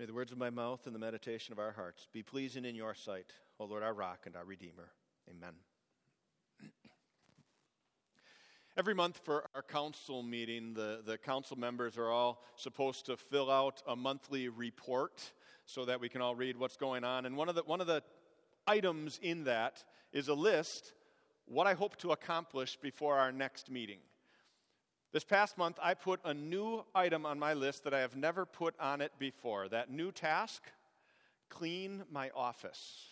May the words of my mouth and the meditation of our hearts be pleasing in your sight, O Lord, our rock and our redeemer. Amen. Every month for our council meeting, the, the council members are all supposed to fill out a monthly report so that we can all read what's going on. And one of the, one of the items in that is a list what I hope to accomplish before our next meeting. This past month, I put a new item on my list that I have never put on it before. That new task clean my office.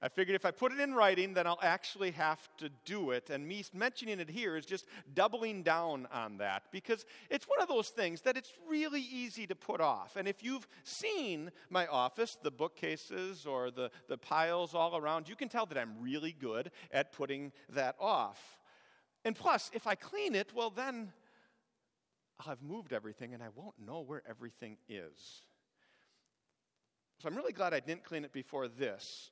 I figured if I put it in writing, then I'll actually have to do it. And me mentioning it here is just doubling down on that because it's one of those things that it's really easy to put off. And if you've seen my office, the bookcases or the, the piles all around, you can tell that I'm really good at putting that off. And plus, if I clean it, well, then I'll have moved everything and I won't know where everything is. So I'm really glad I didn't clean it before this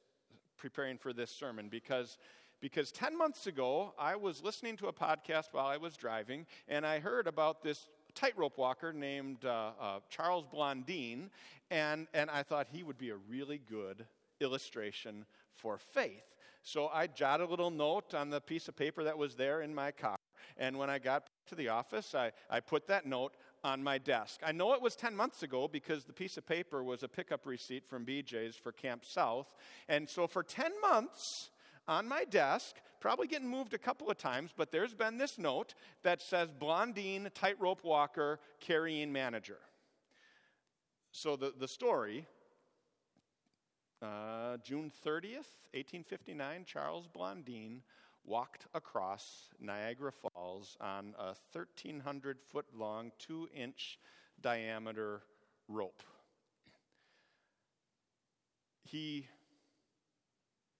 preparing for this sermon because because 10 months ago I was listening to a podcast while I was driving and I heard about this tightrope walker named uh, uh, Charles Blondin and, and I thought he would be a really good illustration for faith. So I jotted a little note on the piece of paper that was there in my car and when I got to the office I, I put that note on my desk. I know it was 10 months ago because the piece of paper was a pickup receipt from BJ's for Camp South. And so for 10 months on my desk, probably getting moved a couple of times, but there's been this note that says Blondine, tightrope walker carrying manager. So the, the story uh, June 30th, 1859, Charles Blondin walked across Niagara Falls on a 1,300 foot long, two inch diameter rope. He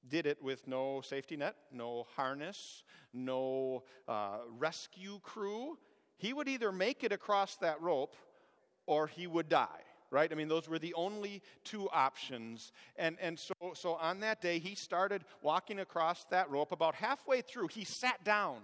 did it with no safety net, no harness, no uh, rescue crew. He would either make it across that rope or he would die right? I mean, those were the only two options. And, and so, so on that day, he started walking across that rope. About halfway through, he sat down,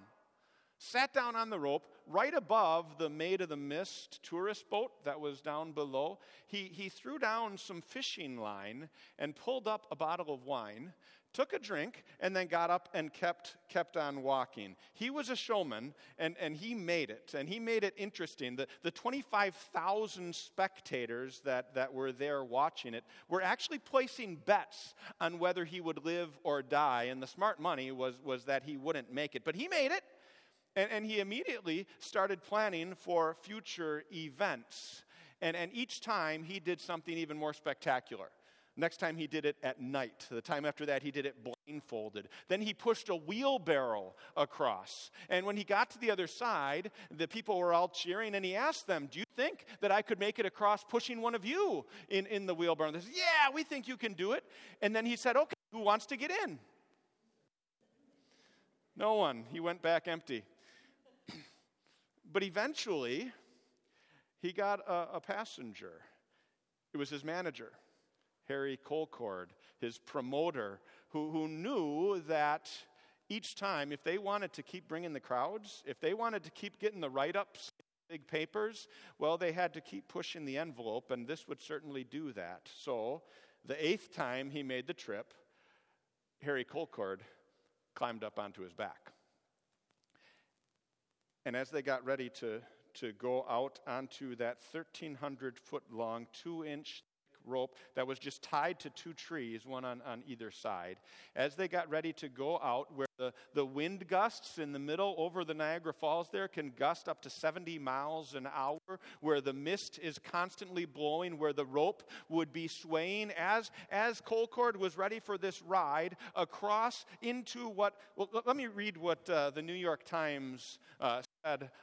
sat down on the rope right above the Maid of the Mist tourist boat that was down below. He, he threw down some fishing line and pulled up a bottle of wine took a drink, and then got up and kept, kept on walking. He was a showman, and, and he made it, and he made it interesting. The, the 25,000 spectators that, that were there watching it were actually placing bets on whether he would live or die, and the smart money was, was that he wouldn't make it. But he made it, and, and he immediately started planning for future events. And, and each time he did something even more spectacular. Next time he did it at night. The time after that, he did it blindfolded. Then he pushed a wheelbarrow across. And when he got to the other side, the people were all cheering, and he asked them, Do you think that I could make it across pushing one of you in, in the wheelbarrow? And they said, Yeah, we think you can do it. And then he said, Okay, who wants to get in? No one. He went back empty. but eventually, he got a, a passenger. It was his manager. Harry Colcord, his promoter, who, who knew that each time, if they wanted to keep bringing the crowds, if they wanted to keep getting the write ups, big papers, well, they had to keep pushing the envelope, and this would certainly do that. So, the eighth time he made the trip, Harry Colcord climbed up onto his back. And as they got ready to, to go out onto that 1,300 foot long, two inch rope that was just tied to two trees, one on, on either side. As they got ready to go out, where the, the wind gusts in the middle over the Niagara Falls there can gust up to 70 miles an hour, where the mist is constantly blowing, where the rope would be swaying. As, as Colcord was ready for this ride across into what, well, let me read what uh, the New York Times uh,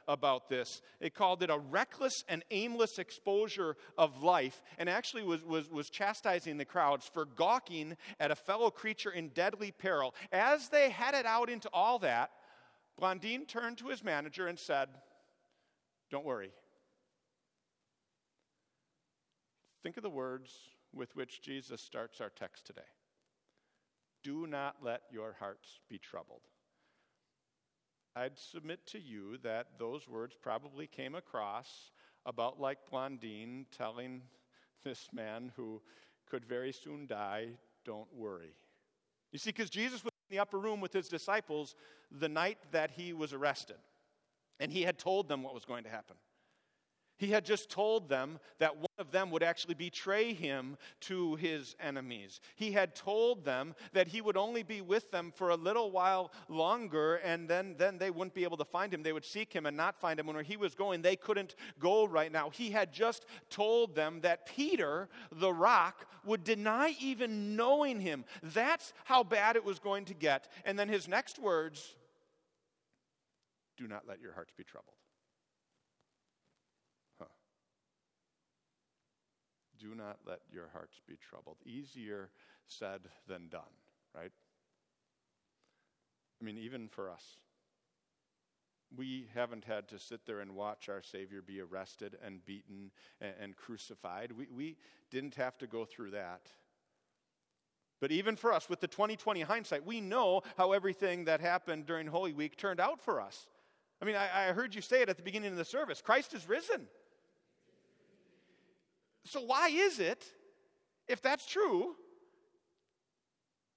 about this. It called it a reckless and aimless exposure of life, and actually was, was, was chastising the crowds for gawking at a fellow creature in deadly peril. As they headed out into all that, Blondin turned to his manager and said, Don't worry. Think of the words with which Jesus starts our text today. Do not let your hearts be troubled. I'd submit to you that those words probably came across about like Blondine telling this man who could very soon die, don't worry. You see, because Jesus was in the upper room with his disciples the night that he was arrested, and he had told them what was going to happen. He had just told them that one of them would actually betray him to his enemies. He had told them that he would only be with them for a little while longer, and then, then they wouldn't be able to find him. They would seek him and not find him. And where he was going, they couldn't go right now. He had just told them that Peter, the rock, would deny even knowing him. That's how bad it was going to get. And then his next words do not let your hearts be troubled. Do not let your hearts be troubled. Easier said than done, right? I mean, even for us. We haven't had to sit there and watch our Savior be arrested and beaten and, and crucified. We, we didn't have to go through that. But even for us, with the 2020 hindsight, we know how everything that happened during Holy Week turned out for us. I mean, I, I heard you say it at the beginning of the service Christ is risen. So, why is it, if that's true,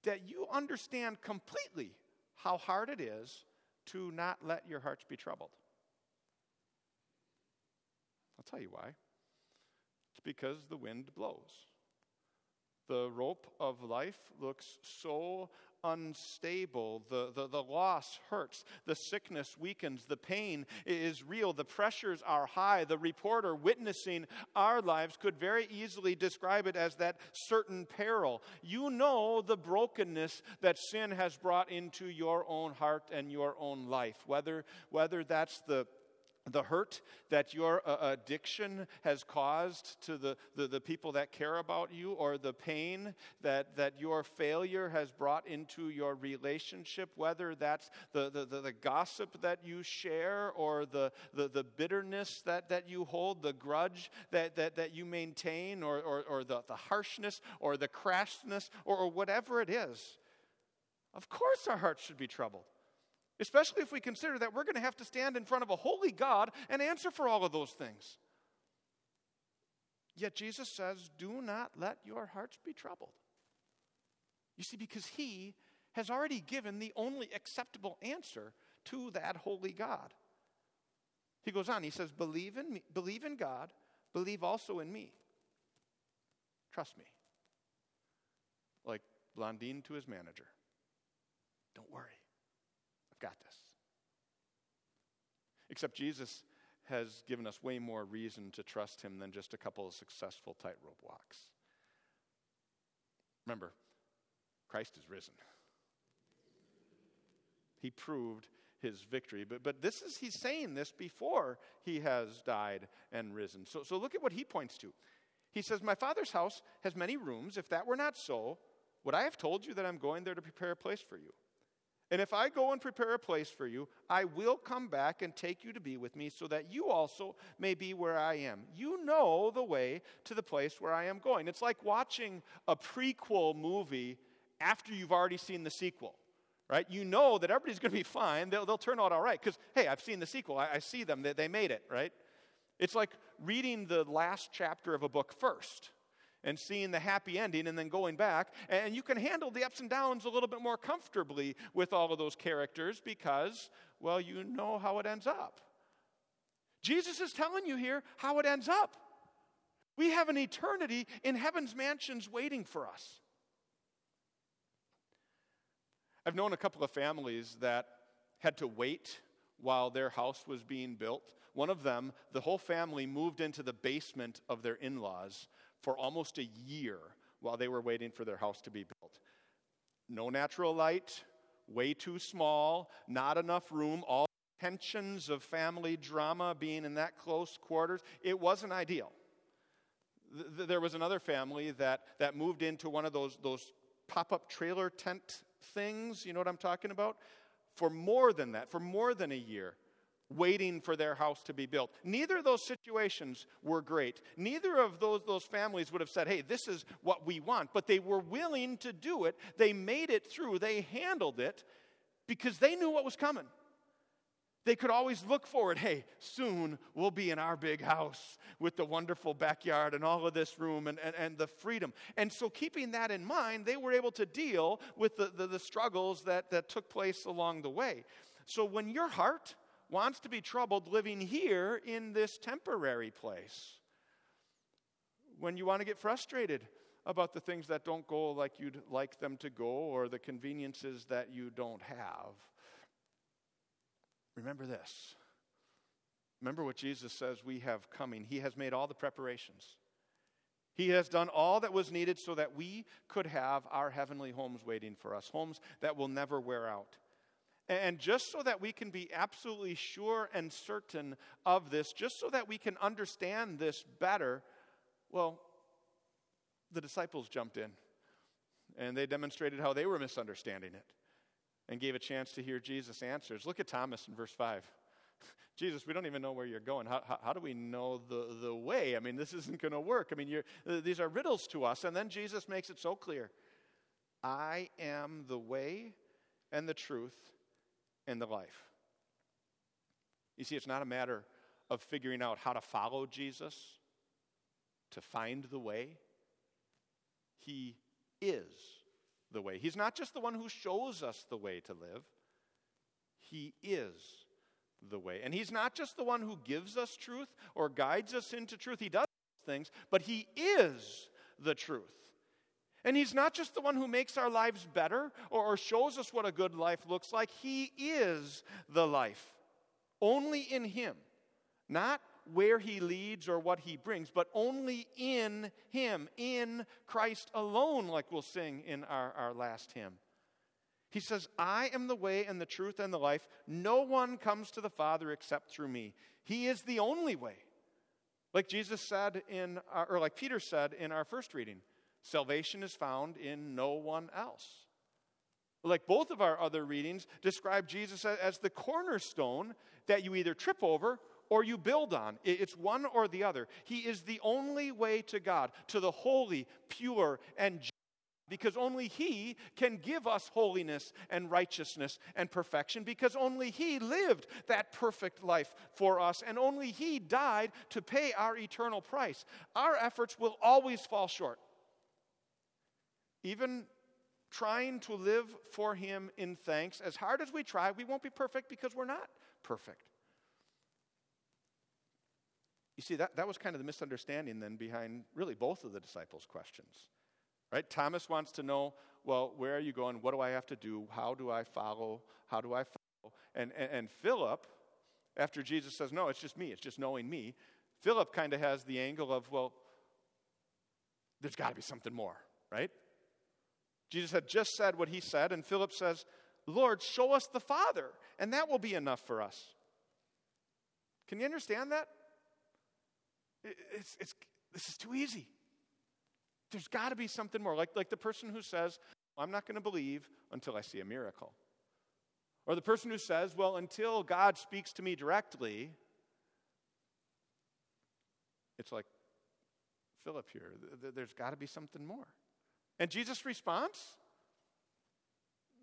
that you understand completely how hard it is to not let your hearts be troubled? I'll tell you why. It's because the wind blows. The rope of life looks so unstable. The, the, the loss hurts. The sickness weakens. The pain is real. The pressures are high. The reporter witnessing our lives could very easily describe it as that certain peril. You know the brokenness that sin has brought into your own heart and your own life, whether, whether that's the the hurt that your uh, addiction has caused to the, the, the, people that care about you, or the pain that, that your failure has brought into your relationship, whether that's the, the, the, the gossip that you share, or the, the, the bitterness that, that you hold, the grudge that, that, that you maintain, or, or, or the, the harshness, or the crassness, or, or whatever it is. Of course, our hearts should be troubled. Especially if we consider that we're going to have to stand in front of a holy God and answer for all of those things. Yet Jesus says, Do not let your hearts be troubled. You see, because He has already given the only acceptable answer to that holy God. He goes on, he says, Believe in me, believe in God, believe also in me. Trust me. Like Blondine to his manager. Don't worry got this. Except Jesus has given us way more reason to trust him than just a couple of successful tightrope walks. Remember, Christ is risen. He proved his victory. But, but this is, he's saying this before he has died and risen. So, so look at what he points to. He says, My father's house has many rooms. If that were not so, would I have told you that I'm going there to prepare a place for you? And if I go and prepare a place for you, I will come back and take you to be with me, so that you also may be where I am. You know the way to the place where I am going. It's like watching a prequel movie after you've already seen the sequel, right? You know that everybody's going to be fine, they'll, they'll turn out all right, because, hey, I've seen the sequel, I, I see them, they, they made it, right? It's like reading the last chapter of a book first and seeing the happy ending and then going back. And you can handle the ups and downs a little bit more comfortably with all of those characters because, well, you know how it ends up. Jesus is telling you here how it ends up. We have an eternity in heaven's mansions waiting for us. I've known a couple of families that had to wait while their house was being built. One of them, the whole family moved into the basement of their in laws for almost a year while they were waiting for their house to be built. No natural light, way too small, not enough room, all tensions of family drama being in that close quarters. It wasn't ideal. There was another family that, that moved into one of those, those pop up trailer tent things. You know what I'm talking about? For more than that, for more than a year waiting for their house to be built. Neither of those situations were great. Neither of those, those families would have said, hey, this is what we want, but they were willing to do it. They made it through, they handled it because they knew what was coming. They could always look forward. Hey, soon we'll be in our big house with the wonderful backyard and all of this room and, and, and the freedom. And so, keeping that in mind, they were able to deal with the, the, the struggles that, that took place along the way. So, when your heart wants to be troubled living here in this temporary place, when you want to get frustrated about the things that don't go like you'd like them to go or the conveniences that you don't have, Remember this. Remember what Jesus says we have coming. He has made all the preparations. He has done all that was needed so that we could have our heavenly homes waiting for us, homes that will never wear out. And just so that we can be absolutely sure and certain of this, just so that we can understand this better, well, the disciples jumped in and they demonstrated how they were misunderstanding it and gave a chance to hear Jesus' answers. Look at Thomas in verse 5. Jesus, we don't even know where you're going. How, how, how do we know the, the way? I mean, this isn't going to work. I mean, these are riddles to us. And then Jesus makes it so clear I am the way and the truth and the life. You see, it's not a matter of figuring out how to follow Jesus to find the way, He is the way. He's not just the one who shows us the way to live, He is the way. And He's not just the one who gives us truth or guides us into truth. He does things, but He is the truth. And He's not just the one who makes our lives better or, or shows us what a good life looks like. He is the life. Only in Him, not where he leads or what he brings, but only in him, in Christ alone, like we'll sing in our, our last hymn. He says, I am the way and the truth and the life. No one comes to the Father except through me. He is the only way. Like Jesus said in, our, or like Peter said in our first reading, salvation is found in no one else. Like both of our other readings describe Jesus as the cornerstone that you either trip over or you build on. It's one or the other. He is the only way to God, to the holy, pure, and just, because only He can give us holiness and righteousness and perfection, because only He lived that perfect life for us, and only He died to pay our eternal price. Our efforts will always fall short. Even trying to live for Him in thanks, as hard as we try, we won't be perfect because we're not perfect. You see, that, that was kind of the misunderstanding then behind really both of the disciples' questions. Right? Thomas wants to know, well, where are you going? What do I have to do? How do I follow? How do I follow? And, and, and Philip, after Jesus says, no, it's just me, it's just knowing me, Philip kind of has the angle of, well, there's got to be something more, right? Jesus had just said what he said, and Philip says, Lord, show us the Father, and that will be enough for us. Can you understand that? It's, it's, this is too easy. There's got to be something more. Like, like the person who says, I'm not going to believe until I see a miracle. Or the person who says, Well, until God speaks to me directly, it's like Philip here. There's got to be something more. And Jesus' response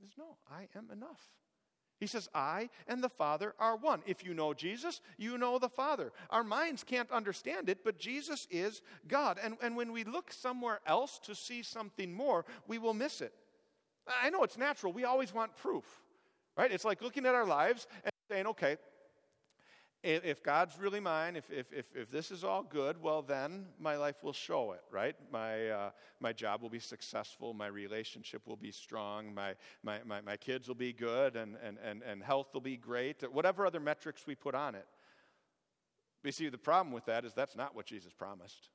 is no, I am enough. He says, I and the Father are one. If you know Jesus, you know the Father. Our minds can't understand it, but Jesus is God. And, and when we look somewhere else to see something more, we will miss it. I know it's natural. We always want proof, right? It's like looking at our lives and saying, okay, if, God's really mine, if, if, if, if, this is all good, well, then my life will show it, right? My, uh, my job will be successful, my relationship will be strong, my, my, my, my kids will be good, and, and, and, and health will be great, whatever other metrics we put on it. But you see, the problem with that is that's not what Jesus promised.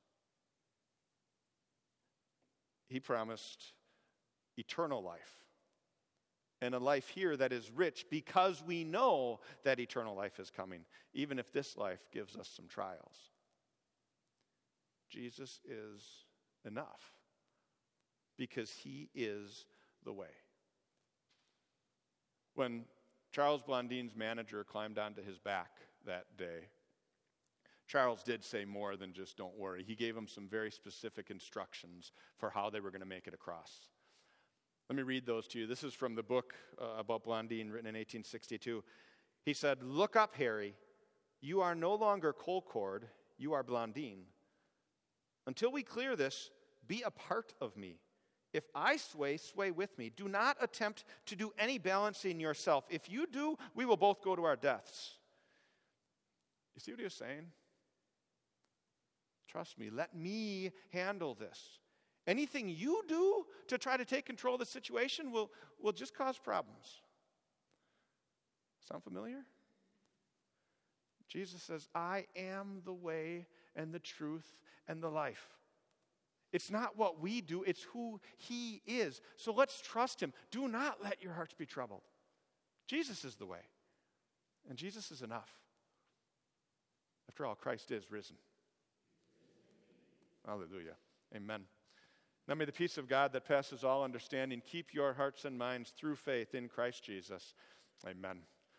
He promised eternal life and a life here that is rich because we know that eternal life is coming, even if this life gives us some trials. Jesus is enough because he is the way. When Charles Blondin's manager climbed onto his back that day, Charles did say more than just don't worry. He gave him some very specific instructions for how they were going to make it across. Let me read those to you. This is from the book uh, about Blondin, written in 1862. He said, Look up, Harry. You are no longer Colcord, you are Blondine. Until we clear this, be a part of me. If I sway, sway with me. Do not attempt to do any balancing yourself. If you do, we will both go to our deaths. You see what he was saying? Trust me, let me handle this. Anything you do to try to take control of the situation will, will just cause problems. Sound familiar? Jesus says, I am the way and the truth and the life. It's not what we do, it's who He is. So let's trust Him. Do not let your hearts be troubled. Jesus is the way, and Jesus is enough. After all, Christ is risen. Hallelujah. Amen. Now may the peace of God that passes all understanding keep your hearts and minds through faith in Christ Jesus. Amen.